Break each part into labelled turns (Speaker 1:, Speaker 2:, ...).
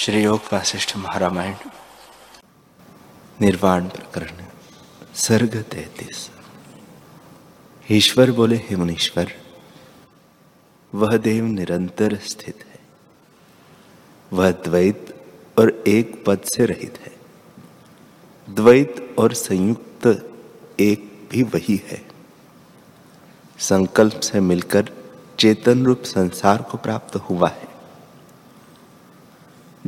Speaker 1: श्री योग वासिष्ठ महारामायण, निर्वाण प्रकरण, सर्ग तैतीस। ईश्वर बोले, हे मुनीश्वर, वह देव निरंतर स्थित है। वह द्वैत और एक पद से रहित है। द्वैत और संयुक्त एक भी वही है। संकल्प से मिलकर चेतन रूप संसार को प्राप्त हुआ है।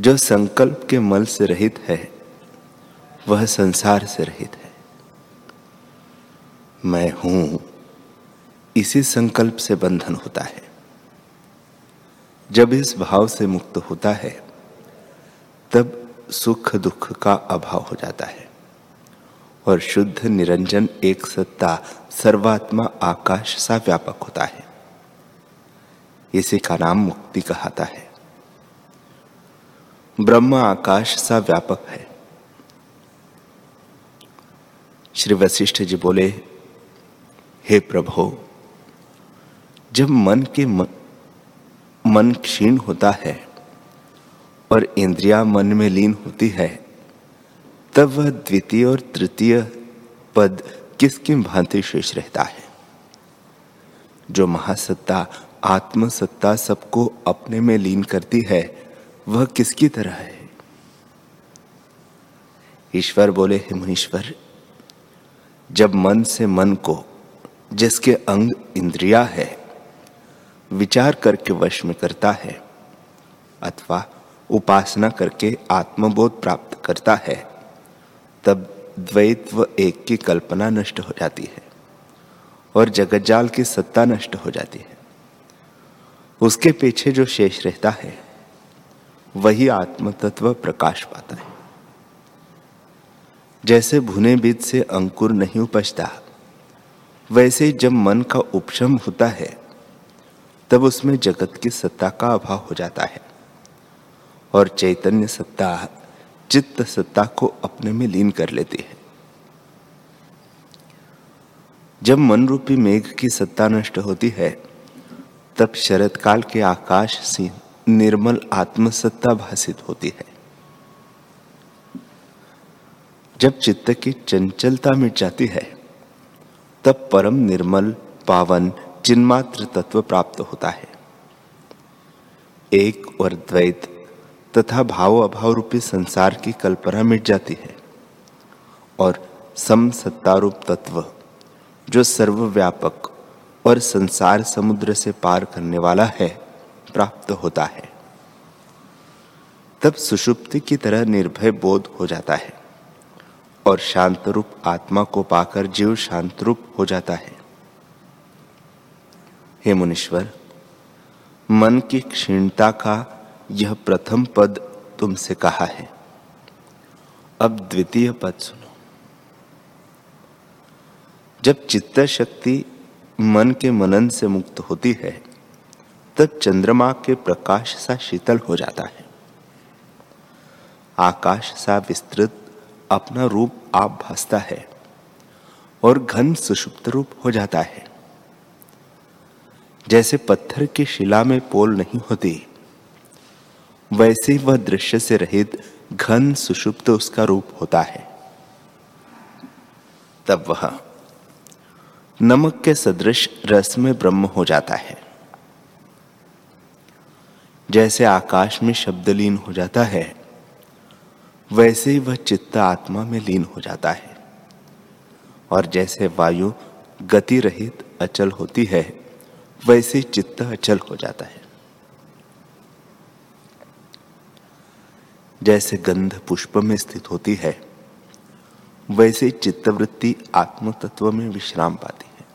Speaker 1: जो संकल्प के मल से रहित है, वह संसार से रहित है। मैं हूँ, इसी संकल्प से बंधन होता है। जब इस भाव से मुक्त होता है, तब सुख दुख का अभाव हो जाता है और शुद्ध निरंजन एक सत्ता सर्वात्मा आकाश सा व्यापक होता है। इसी का नाम मुक्ति कहता है। ब्रह्म आकाश सा व्यापक है। श्री वशिष्ठ जी बोले हे प्रभु जब मन के मन, मन क्षीण होता है और इंद्रिया मन में लीन होती है तब वह द्वितीय और तृतीय पद किसकी भांति शेष रहता है? जो महासत्ता आत्मसत्ता सबको अपने में लीन करती है वह किसकी तरह है? ईश्वर बोले, हे मुनीश्वर, जब मन से मन को, जिसके अंग इंद्रिया है, विचार करके वश में करता है, अथवा उपासना करके आत्मबोध प्राप्त करता है, तब द्वैत व एक की कल्पना नष्ट हो जाती है और जगतजाल की सत्ता नष्ट हो जाती है। उसके पीछे जो शेष रहता है वही आत्म तत्व प्रकाश पाता है। जैसे भुने बीज से अंकुर नहीं उपजता, वैसे जब मन का उपशम होता है, तब उसमें जगत की सत्ता का अभाव हो जाता है और चैतन्य सत्ता चित्त सत्ता को अपने में लीन कर लेती है। जब मन रूपी मेघ की सत्ता नष्ट होती है, तब शरत काल के आकाश से निर्मल आत्मसत्ता भाषित होती है। जब चित्त की चंचलता मिट जाती है, तब परम निर्मल पावन चिन्मात्र तत्व प्राप्त होता है। एक और द्वैत तथा भाव अभाव रूपी संसार की कल्पना मिट जाती है और सम सत्तारूप तत्व, जो सर्वव्यापक और संसार समुद्र से पार करने वाला है प्राप्त होता है। तब सुषुप्ति की तरह निर्भय बोध हो जाता है और शांत रूप आत्मा को पाकर जीव शांत रूप हो जाता है। हे मुनीश्वर, मन की क्षीणता का यह प्रथम पद तुमसे कहा है। अब द्वितीय पद सुनो। जब चित्त शक्ति मन के मनन से मुक्त होती है तब चंद्रमा के प्रकाश सा शीतल हो जाता है। आकाश सा विस्तृत, अपना रूप आप भासता है और घन सुषुप्त रूप हो जाता है। जैसे पत्थर की शिला में पोल नहीं होती, वैसे वह दृश्य से रहित घन सुषुप्त उसका रूप होता है। तब वह नमक के सदृश रस में ब्रह्म हो जाता है। जैसे आकाश में शब्द लीन हो जाता है, वैसे ही वह चित्त आत्मा में लीन हो जाता है। और जैसे वायु गति रहित अचल होती है, वैसे चित्त अचल हो जाता है। जैसे गंध पुष्प में स्थित होती है, वैसे चित्तवृत्ति आत्म तत्व में विश्राम पाती है।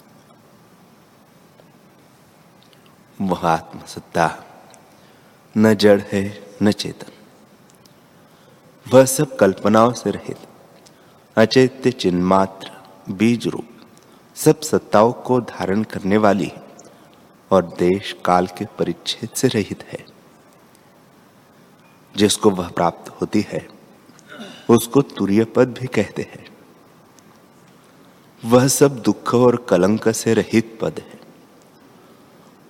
Speaker 1: वह आत्मसत्ता न जड़ है, न चेतन। वह सब कल्पनाओं से रहित, अचैत्य चिन्मात्र बीज रूप सब सत्ताओं को धारण करने वाली और देश काल के परिच्छेद से रहित है। जिसको वह प्राप्त होती है, उसको तुरीय पद भी कहते हैं। वह सब दुख और कलंक से रहित पद है।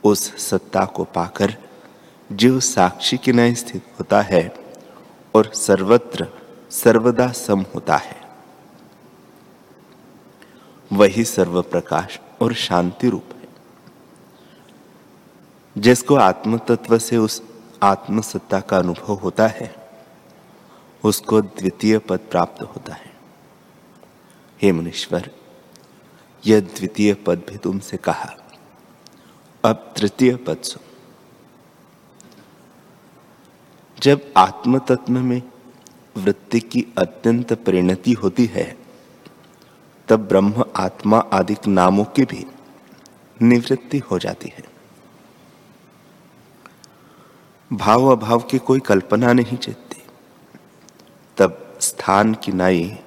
Speaker 1: उस सत्ता को पाकर जो साक्षी के नए स्थित होता है और सर्वत्र सर्वदा सम होता है। वही सर्व प्रकाश और शांति रूप है। जिसको आत्म तत्व से उस आत्म सत्ता का अनुभव होता है, उसको द्वितीय पद प्राप्त होता है। हे मुनीश्वर, यह द्वितीय पद भी तुमसे कहा। अब तृतीय पद सुन। जब आत्म तत्व में वृत्ति की अत्यंत परिणति होती है, तब ब्रह्म आत्मा आदि नामों की भी निवृत्ति हो जाती है। भाव अभाव की कोई कल्पना नहीं चलती। तब स्थान की नाई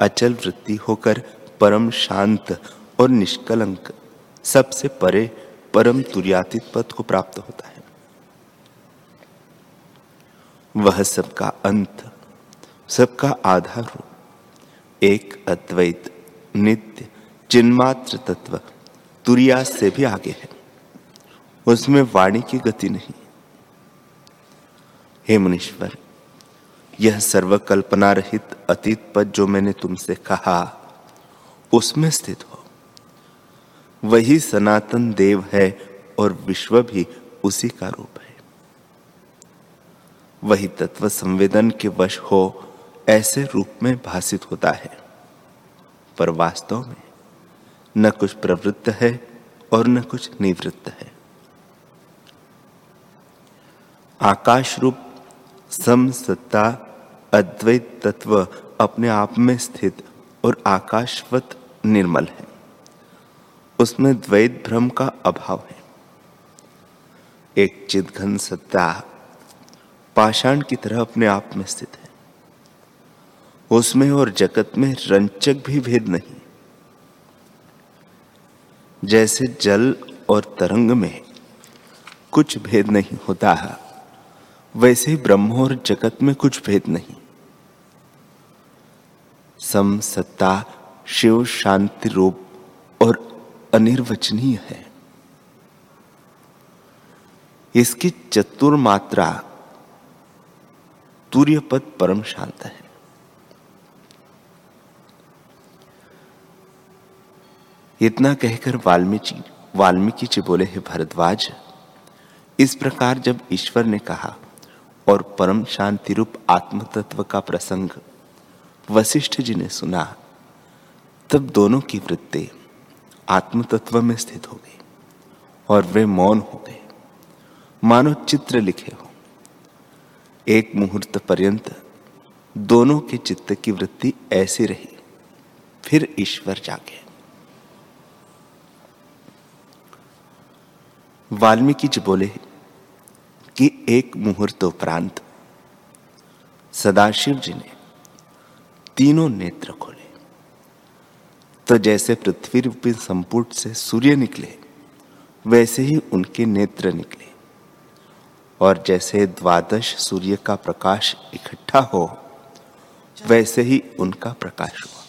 Speaker 1: अचल वृत्ति होकर परम शांत और निष्कलंक, सबसे परे परम तुर्यातीत पद को प्राप्त होता है। वह सबका अंत, सबका आधार हो। एक अद्वैत, नित्य, चिन्मात्र तत्व तुरिया से भी आगे है। उसमें वाणी की गति नहीं। हे मुनीश्वर, यह सर्वकल्पना रहित अतीत पद जो मैंने तुमसे कहा, उसमें स्थित हो। वही सनातन देव है और विश्व भी उसी का रूप है। वही तत्व संवेदन के वश हो, ऐसे रूप में भाषित होता है। पर वास्तव में न कुछ प्रवृत्त है और न कुछ निवृत्त है। आकाश रूप सम सत्ता अद्वैत तत्व अपने आप में स्थित और आकाशवत निर्मल है। उसमें द्वैत भ्रम का अभाव है। एक चिदघन सत्ता पाषाण की तरह अपने आप में स्थित है। उसमें और जगत में रंचक भी भेद नहीं। जैसे जल और तरंग में कुछ भेद नहीं होता है वैसे ही ब्रह्म और जगत में कुछ भेद नहीं। सम सत्ता, शिव शांति रूप और अनिर्वचनीय है। इसकी चतुर्मात्रा तूर्य पद परम शांत है। इतना कहकर वाल्मीकि वाल्मीकि जी बोले, हे भरद्वाज, इस प्रकार जब ईश्वर ने कहा, और परम शांति रूप आत्म तत्व का प्रसंग वशिष्ठ जी ने सुना, तब दोनों की वृत्ति आत्म तत्व में स्थित हो गई, और वे मौन हो गए। मानो चित्र लिखे हो। एक मुहूर्त पर्यंत दोनों के चित्त की वृत्ति ऐसी रही, फिर ईश्वर जागे। वाल्मीकि जी बोले कि एक मुहूर्त उपरांत सदाशिव जी ने तीनों नेत्र खोले। तो जैसे पृथ्वी रूपी संपुट से सूर्य निकले, वैसे ही उनके नेत्र निकले। और जैसे द्वादश सूर्य का प्रकाश इकट्ठा हो, वैसे ही उनका प्रकाश हुआ।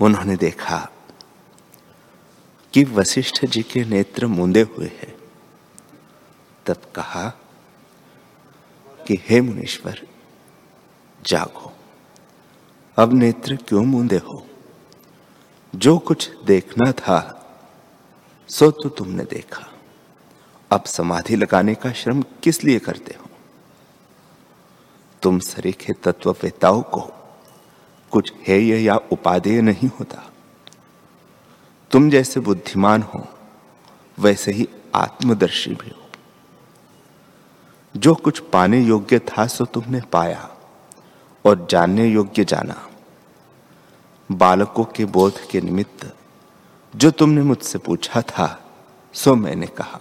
Speaker 1: उन्होंने देखा कि वशिष्ठ जी के नेत्र मूंदे हुए हैं। तब कहा कि, हे मुनीश्वर, जागो। अब नेत्र क्यों मूंदे हो? जो कुछ देखना था, सो तो तुमने देखा। अब समाधि लगाने का श्रम किस लिए करते हो? तुम सरीखे तत्व तत्ववेताओं को कुछ हेय या उपादेय नहीं होता। तुम जैसे बुद्धिमान हो, वैसे ही आत्मदर्शी भी हो। जो कुछ पाने योग्य था, सो तुमने पाया, और जानने योग्य जाना। बालकों के बोध के निमित्त जो तुमने मुझसे पूछा था, सो मैंने कहा,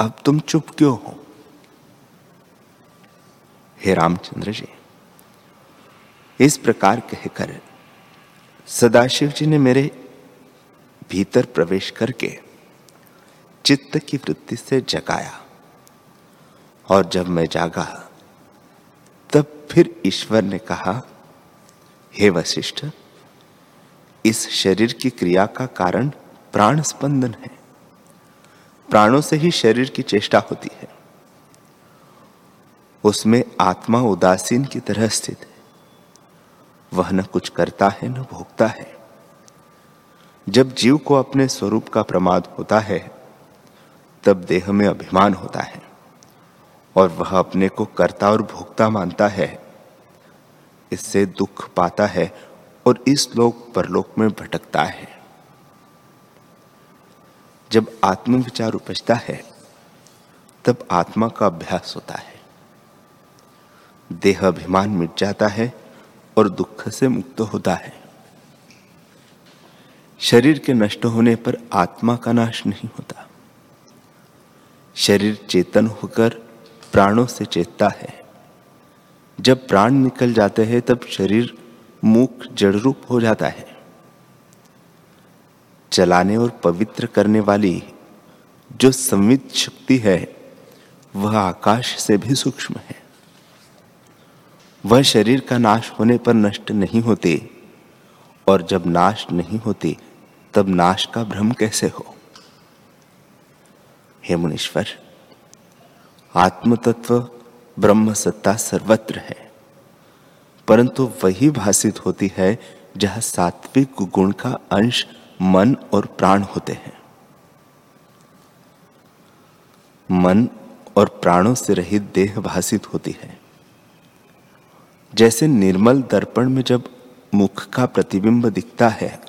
Speaker 1: अब तुम चुप क्यों हो? हे रामचंद्र जी, इस प्रकार कहकर सदाशिव जी ने मेरे भीतर प्रवेश करके चित्त की वृत्ति से जगाया। और जब मैं जागा, तब फिर ईश्वर ने कहा, हे वशिष्ठ इस शरीर की क्रिया का कारण प्राण स्पंदन है। प्राणों से ही शरीर की चेष्टा होती है। उसमें आत्मा उदासीन की तरह स्थित है। वह न कुछ करता है, न भोगता है। जब जीव को अपने स्वरूप का प्रमाद होता है, तब देह में अभिमान होता है और वह अपने को कर्ता और भोक्ता मानता है। इससे दुख पाता है और इस लोक परलोक में भटकता है। जब आत्मविचार उपजता है, तब आत्मा का अभ्यास होता है। देह अभिमान मिट जाता है और दुख से मुक्त होता है। शरीर के नष्ट होने पर आत्मा का नाश नहीं होता। शरीर चेतन होकर प्राणों से चेतता है। जब प्राण निकल जाते हैं, तब शरीर मुख जड़ रूप हो जाता है। चलाने और पवित्र करने वाली जो संवित शक्ति है, वह आकाश से भी सूक्ष्म है। वह शरीर का नाश होने पर नष्ट नहीं होते और जब नाश नहीं होते, तब नाश का भ्रम कैसे हो? हे मुनीश्वर आत्म तत्व ब्रह्म सत्ता सर्वत्र है। परंतु वही भाषित होती है, जहाँ सात्विक गुण का अंश मन और प्राण होते हैं। मन और प्राणों से रहित देह भाषित होती है। जैसे निर्मल दर्पण में जब मुख का प्रतिबिंब दिखता है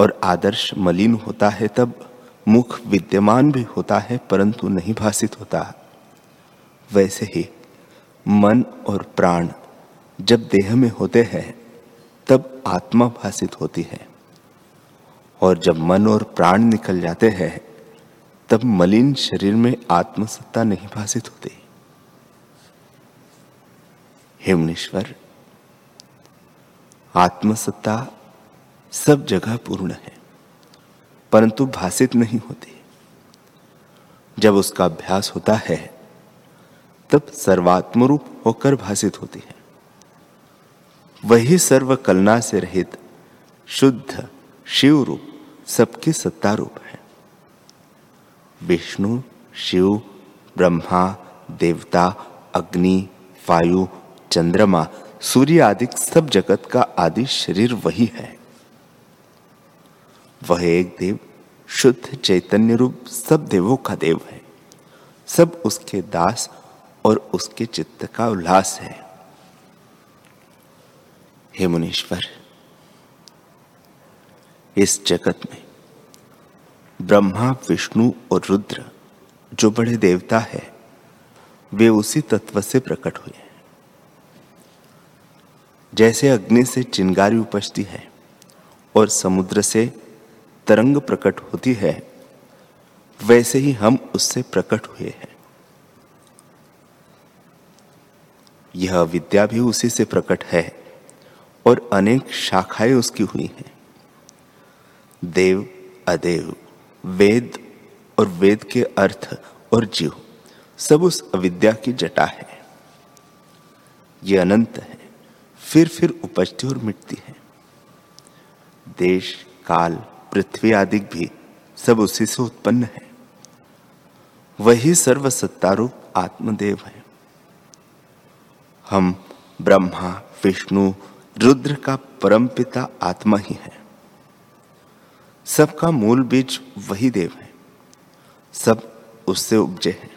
Speaker 1: और आदर्श मलिन होता है, तब मुख विद्यमान भी होता है, परंतु नहीं भाषित होता। वैसे ही मन और प्राण जब देह में होते हैं, तब आत्मा भाषित होती है। और जब मन और प्राण निकल जाते हैं, तब मलिन शरीर में आत्मसत्ता नहीं भाषित होती। हेमनेश्वर आत्मसत्ता सब जगह पूर्ण है, परंतु भाषित नहीं होती। जब उसका अभ्यास होता है, तब सर्वात्मरूप होकर भाषित होती है। वही सर्व कलना से रहित, शुद्ध शिव रूप सबकी सत्ता रूप है। विष्णु, शिव, ब्रह्मा, देवता, अग्नि, वायु, चंद्रमा, सूर्य आदि सब जगत का आदि शरीर वही है। वह एक देव, शुद्ध चैतन्य रूप सब देवों का देव है। सब उसके दास और उसके चित्त का उल्लास है। हे मुनीश्वर, इस जगत में ब्रह्मा, विष्णु और रुद्र जो बड़े देवता है, वे उसी तत्व से प्रकट हुए हैं। जैसे अग्नि से चिंगारी उपजती है और समुद्र से तरंग प्रकट होती है, वैसे ही हम उससे प्रकट हुए हैं। यह विद्या भी उसी से प्रकट है। और अनेक शाखाएँ उसकी हुई हैं। देव, अदेव, वेद और वेद के अर्थ और जीव, सब उस अविद्या की जटा है। ये अनंत है, फिर फिर उपजती और मिटती है। देश, काल, पृथ्वी आदि भी सब उसी से उत्पन्न है। वही सर्व सत्तारूप आत्मदेव है। हम ब्रह्मा, विष्णु रुद्र का परम पिता आत्मा ही है। सबका मूल बीज वही देव है। सब उससे उपजे हैं।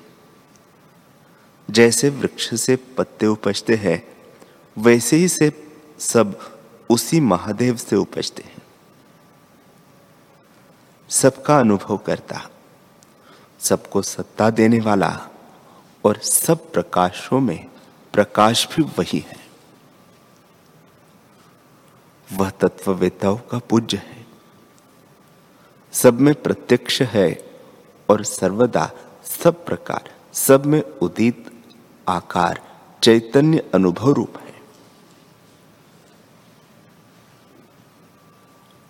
Speaker 1: जैसे वृक्ष से पत्ते उपजते हैं, वैसे ही से सब उसी महादेव से उपजते हैं। सबका अनुभव करता, सबको सत्ता देने वाला और सब प्रकाशों में प्रकाश भी वही है। वह तत्ववेताओं का पूज्य है। सब में प्रत्यक्ष है और सर्वदा सब प्रकार, सब में उदित आकार, चैतन्य अनुभव रूप है।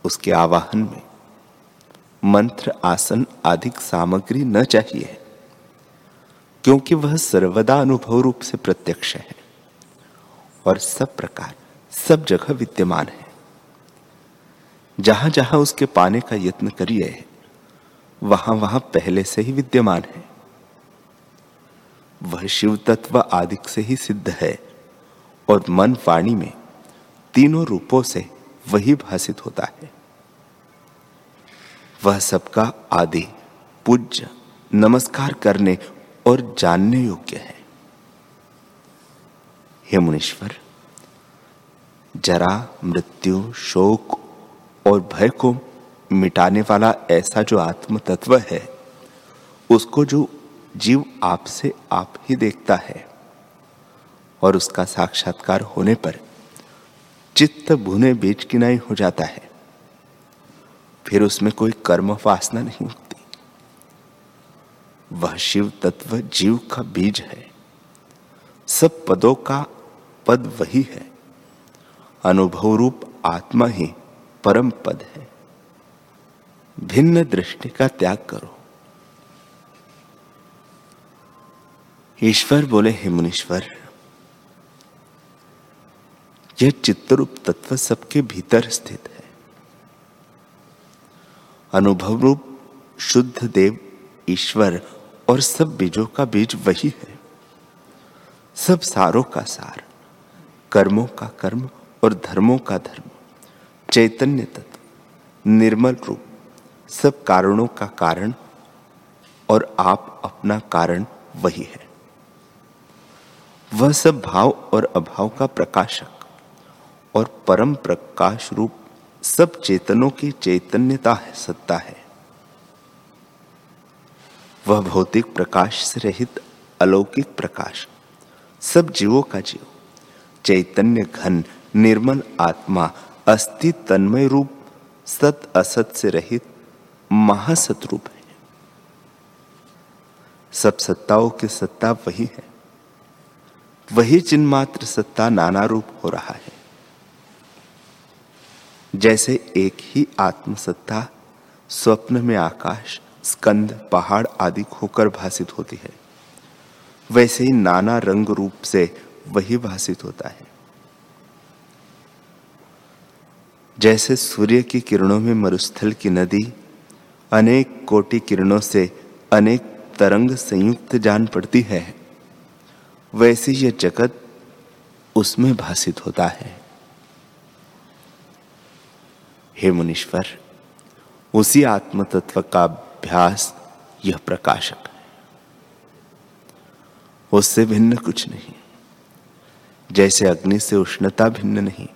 Speaker 1: उसके आवाहन में मंत्र, आसन आदि सामग्री न चाहिए, क्योंकि वह सर्वदा अनुभव रूप से प्रत्यक्ष है और सब प्रकार, सब जगह विद्यमान है। जहाँ जहाँ उसके पाने का यत्न करिए, वहाँ वहाँ पहले से ही विद्यमान है। वह शिव तत्व आदि से ही सिद्ध है और मन वाणी में तीनों रूपों से वही भाषित होता है। वह सबका आदि, पूज्य, नमस्कार करने और जानने योग्य है। हे मुनीश्वर, जरा मृत्यु, शोक और भय को मिटाने वाला ऐसा जो आत्म तत्व है, उसको जो जीव आपसे आप ही देखता है और उसका साक्षात्कार होने पर चित्त भुने बीज किनाई हो जाता है। फिर उसमें कोई कर्म वासना नहीं होती। वह शिव तत्व जीव का बीज है। सब पदों का पद वही है। अनुभव रूप आत्मा ही परम पद है। भिन्न दृष्टि का त्याग करो। ईश्वर बोले, हे मुनीश्वर, यह चित्तरूप तत्व सबके भीतर स्थित है। अनुभव रूप शुद्ध देव ईश्वर और सब बीजों का बीज वही है। सब सारों का सार, कर्मों का कर्म और धर्मों का धर्म। चैतन्य तत्व, निर्मल रूप, सब कारणों का कारण और आप अपना कारण वही है। वह सब भाव और अभाव का प्रकाशक और परम प्रकाश रूप सब चेतनों की चैतन्यता है, सत्ता है। वह भौतिक प्रकाश से रहित अलौकिक प्रकाश, सब जीवों का जीव, चैतन्य घन, निर्मल आत्मा अस्थि तन्मय रूप सत असत से रहित महासतरूप है। सब सत्ताओं की सत्ता वही है। वही चिन्मात्र सत्ता नाना रूप हो रहा है। जैसे एक ही आत्मसत्ता स्वप्न में आकाश, स्कंद, पहाड़ आदि होकर भाषित होती है, वैसे ही नाना रंग रूप से वही भाषित होता है। जैसे सूर्य की किरणों में मरुस्थल की नदी, अनेक कोटि किरणों से अनेक तरंग संयुक्त जान पड़ती है, वैसे यह जगत उसमें भाषित होता है। हे मुनीश्वर, उसी आत्म तत्व का अभ्यास यह प्रकाशक है। उससे भिन्न कुछ नहीं, जैसे अग्नि से उष्णता भिन्न नहीं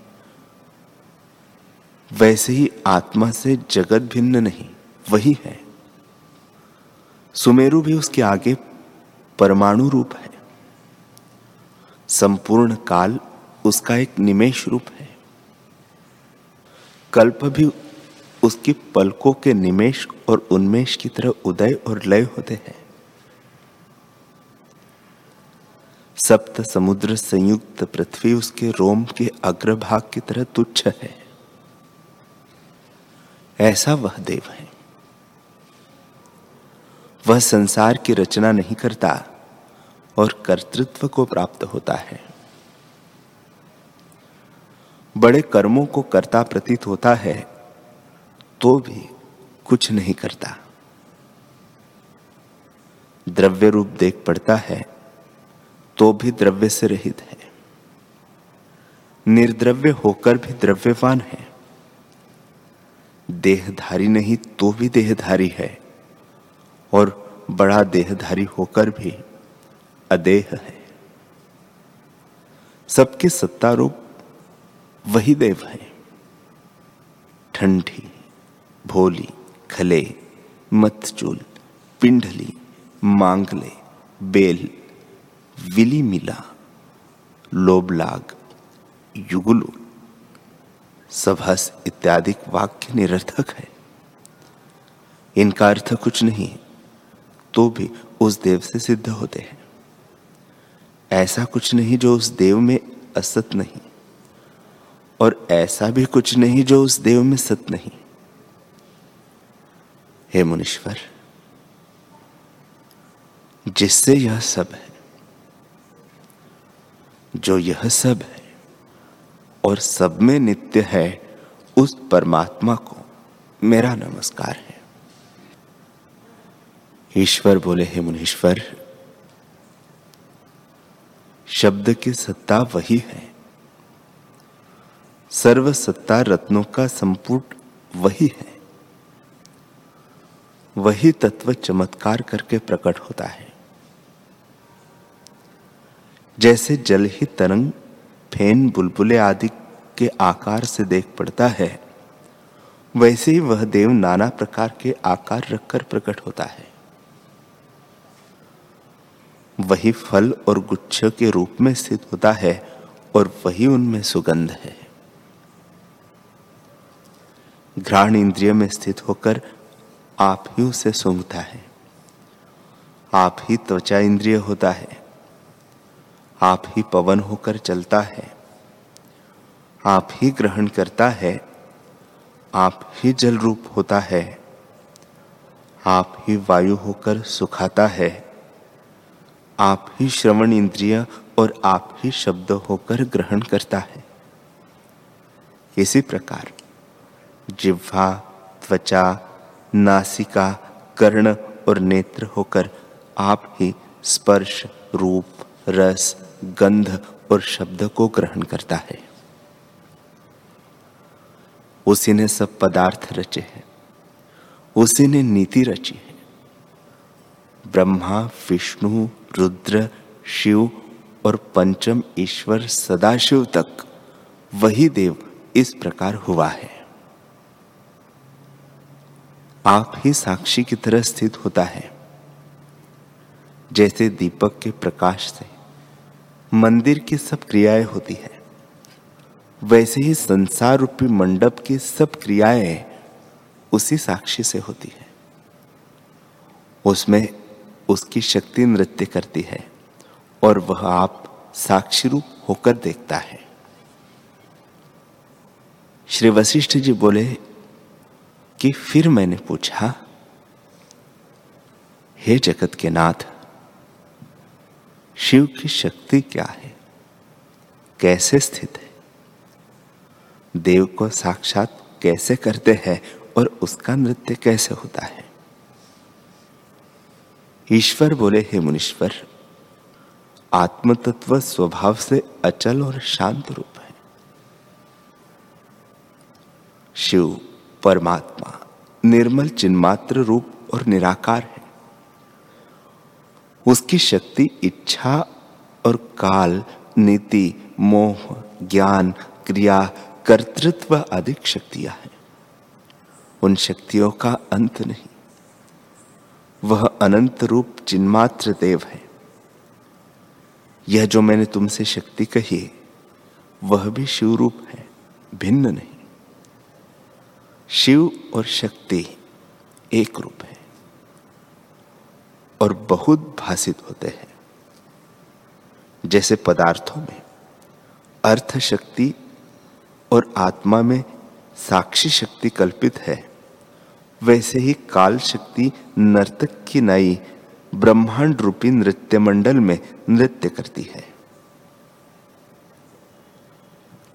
Speaker 1: वैसे ही आत्मा से जगत भिन्न नहीं, वही है। सुमेरु भी उसके आगे परमाणु रूप है। संपूर्ण काल उसका एक निमेश रूप है। कल्प भी उसकी पलकों के निमेश और उन्मेष की तरह उदय और लय होते हैं। सप्त समुद्र संयुक्त पृथ्वी उसके रोम के अग्रभाग की तरह तुच्छ है। ऐसा वह देव है। वह संसार की रचना नहीं करता और कर्तृत्व को प्राप्त होता है। बड़े कर्मों को करता प्रतीत होता है तो भी कुछ नहीं करता। द्रव्य रूप देख पड़ता है तो भी द्रव्य से रहित है। निर्द्रव्य होकर भी द्रव्यवान है। देहधारी नहीं तो भी देहधारी है, और बड़ा देहधारी होकर भी अदेह है। सबके सत्तारूप वही देव है। ठंडी, भोली, खले मतचूल पिंडली मांगले, बेल विली मिला लोबलाग युगुलू सभस इत्यादि वाक्य निरर्थक है। इनका अर्थ कुछ नहीं है तो भी उस देव से सिद्ध होते हैं। ऐसा कुछ नहीं जो उस देव में असत नहीं, और ऐसा भी कुछ नहीं जो उस देव में सत नहीं। हे मुनीश्वर, जिससे यह सब है, जो यह सब है और सब में नित्य है उस परमात्मा को। मेरा नमस्कार है। ईश्वर बोले, हे मुनीश्वर, शब्द की सत्ता वही है। सर्व सत्ता रत्नों का संपुट वही है। वही तत्व चमत्कार करके प्रकट होता है। जैसे जल ही तरंग फेन बुलबुले आदि के आकार से देख पड़ता है, वैसे ही वह देव नाना प्रकार के आकार रखकर प्रकट होता है। वही फल और गुच्छ के रूप में स्थित होता है और वही उनमें सुगंध है। घ्राण इंद्रिय में स्थित होकर आप ही उसे सूंघता है। आप ही त्वचा इंद्रिय होता है। आप ही पवन होकर चलता है। आप ही ग्रहण करता है। आप ही जल रूप होता है। आप ही वायु होकर सुखाता है। आप ही श्रवण इंद्रिय और आप ही शब्द होकर ग्रहण करता है। इसी प्रकार जिह्वा, त्वचा, नासिका, कर्ण और नेत्र होकर आप ही स्पर्श, रूप, रस गंध और शब्द को ग्रहण करता है। उसी ने सब पदार्थ रचे हैं। उसी ने नीति रची है। ब्रह्मा, विष्णु, रुद्र, शिव और पंचम ईश्वर सदाशिव तक वही देव इस प्रकार हुआ है। आप ही साक्षी की तरह स्थित होता है। जैसे दीपक के प्रकाश से मंदिर की सब क्रियाएँ होती है। वैसे ही संसार रूपी मंडप की सब क्रियाएँ उसी साक्षी से होती है। उसमें उसकी शक्ति नृत्य करती है और वह आप साक्षी रूप होकर देखता है। श्री वशिष्ठ जी बोले कि फिर मैंने पूछा, हे जगत के नाथ शिव की शक्ति क्या है? कैसे स्थित है? देव को साक्षात कैसे करते हैं और उसका नृत्य कैसे होता है? ईश्वर बोले, हे मुनीश्वर, आत्मतत्व स्वभाव से अचल और शांत रूप है। शिव परमात्मा निर्मल चिन्मात्र रूप और निराकार उसकी शक्ति, इच्छा और काल, नीति, मोह, ज्ञान, क्रिया, कर्तृत्व आदि शक्तियाँ हैं। उन शक्तियों का अंत नहीं। वह अनंत रूप चिन्मात्र देव है। यह जो मैंने तुमसे शक्ति कही, वह भी शिव रूप है, भिन्न नहीं। शिव और शक्ति एक रूप है। और बहुत भाषित होते हैं। जैसे पदार्थों में अर्थ शक्ति और आत्मा में साक्षी शक्ति कल्पित है, वैसे ही काल शक्ति नर्तक की नाई ब्रह्मांड रूपी नृत्य मंडल में नृत्य करती है।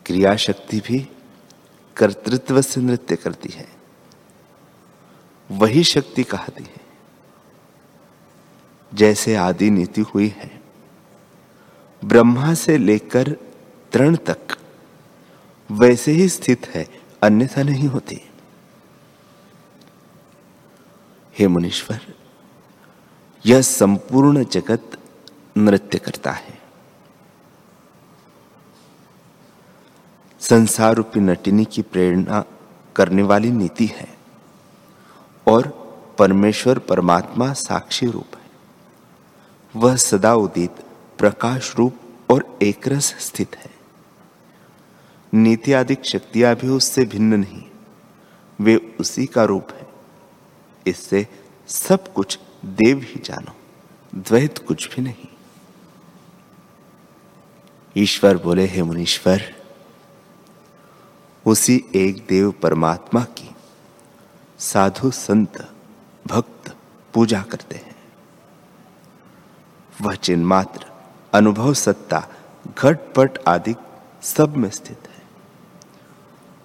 Speaker 1: क्रिया शक्ति भी कर्तृत्व से नृत्य करती है। वही शक्ति कहती है। जैसे आदि नीति हुई है। ब्रह्मा से लेकर तृण तक वैसे ही स्थित है, अन्यथा नहीं होती। हे मुनीश्वर, यह संपूर्ण जगत नृत्य करता है। संसार रूपी नटिनी की प्रेरणा करने वाली नीति है और परमेश्वर परमात्मा साक्षी रूप वह सदा उदित प्रकाश रूप और एकरस स्थित है। नीति आदि शक्तियाँ भी उससे भिन्न नहीं, वे उसी का रूप है। इससे सब कुछ देव ही जानो, द्वैत कुछ भी नहीं। ईश्वर बोले, हे मुनीश्वर, उसी एक देव परमात्मा की साधु, संत, भक्त पूजा करते हैं। वह चिन्मात्र, अनुभव सत्ता, घटपट आदि सब में स्थित है।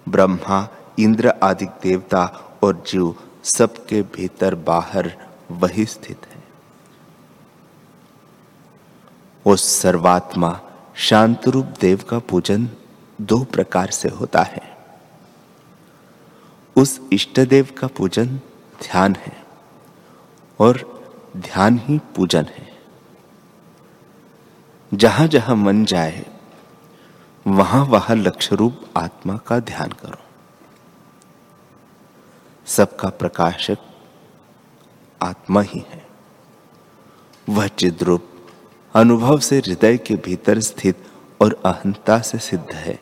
Speaker 1: ब्रह्मा, इंद्र आदि देवता और जीव सबके भीतर बाहर वही स्थित है। उस सर्वात्मा शांत रूप देव का पूजन दो प्रकार से होता है। उस इष्ट देव का पूजन ध्यान है और ध्यान ही पूजन है। जहाँ जहाँ मन जाए, वहाँ वहाँ लक्ष्य रूप आत्मा का ध्यान करो। सबका प्रकाशक आत्मा ही है। वह चिद्रूप अनुभव से हृदय के भीतर स्थित और अहंता से सिद्ध है।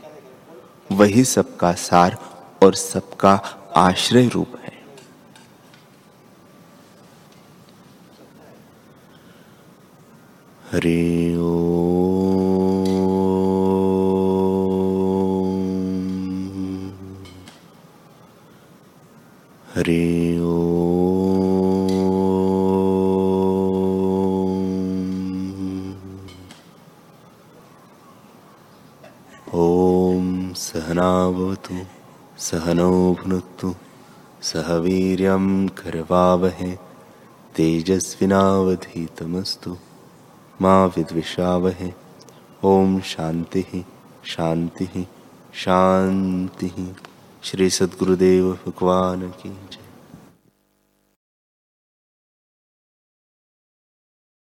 Speaker 1: वही सबका सार और सबका आश्रय रूप है। हरि हरि ॐ सहनावतु सहनौ भुनक्तु सह वीर्यं करवावहे तेजस्विनावधीतमस्तु मा विद्विषावह। ओम शांति ही शांति ही शांति। ही श्री सद्गुरुदेव भगवान की जय।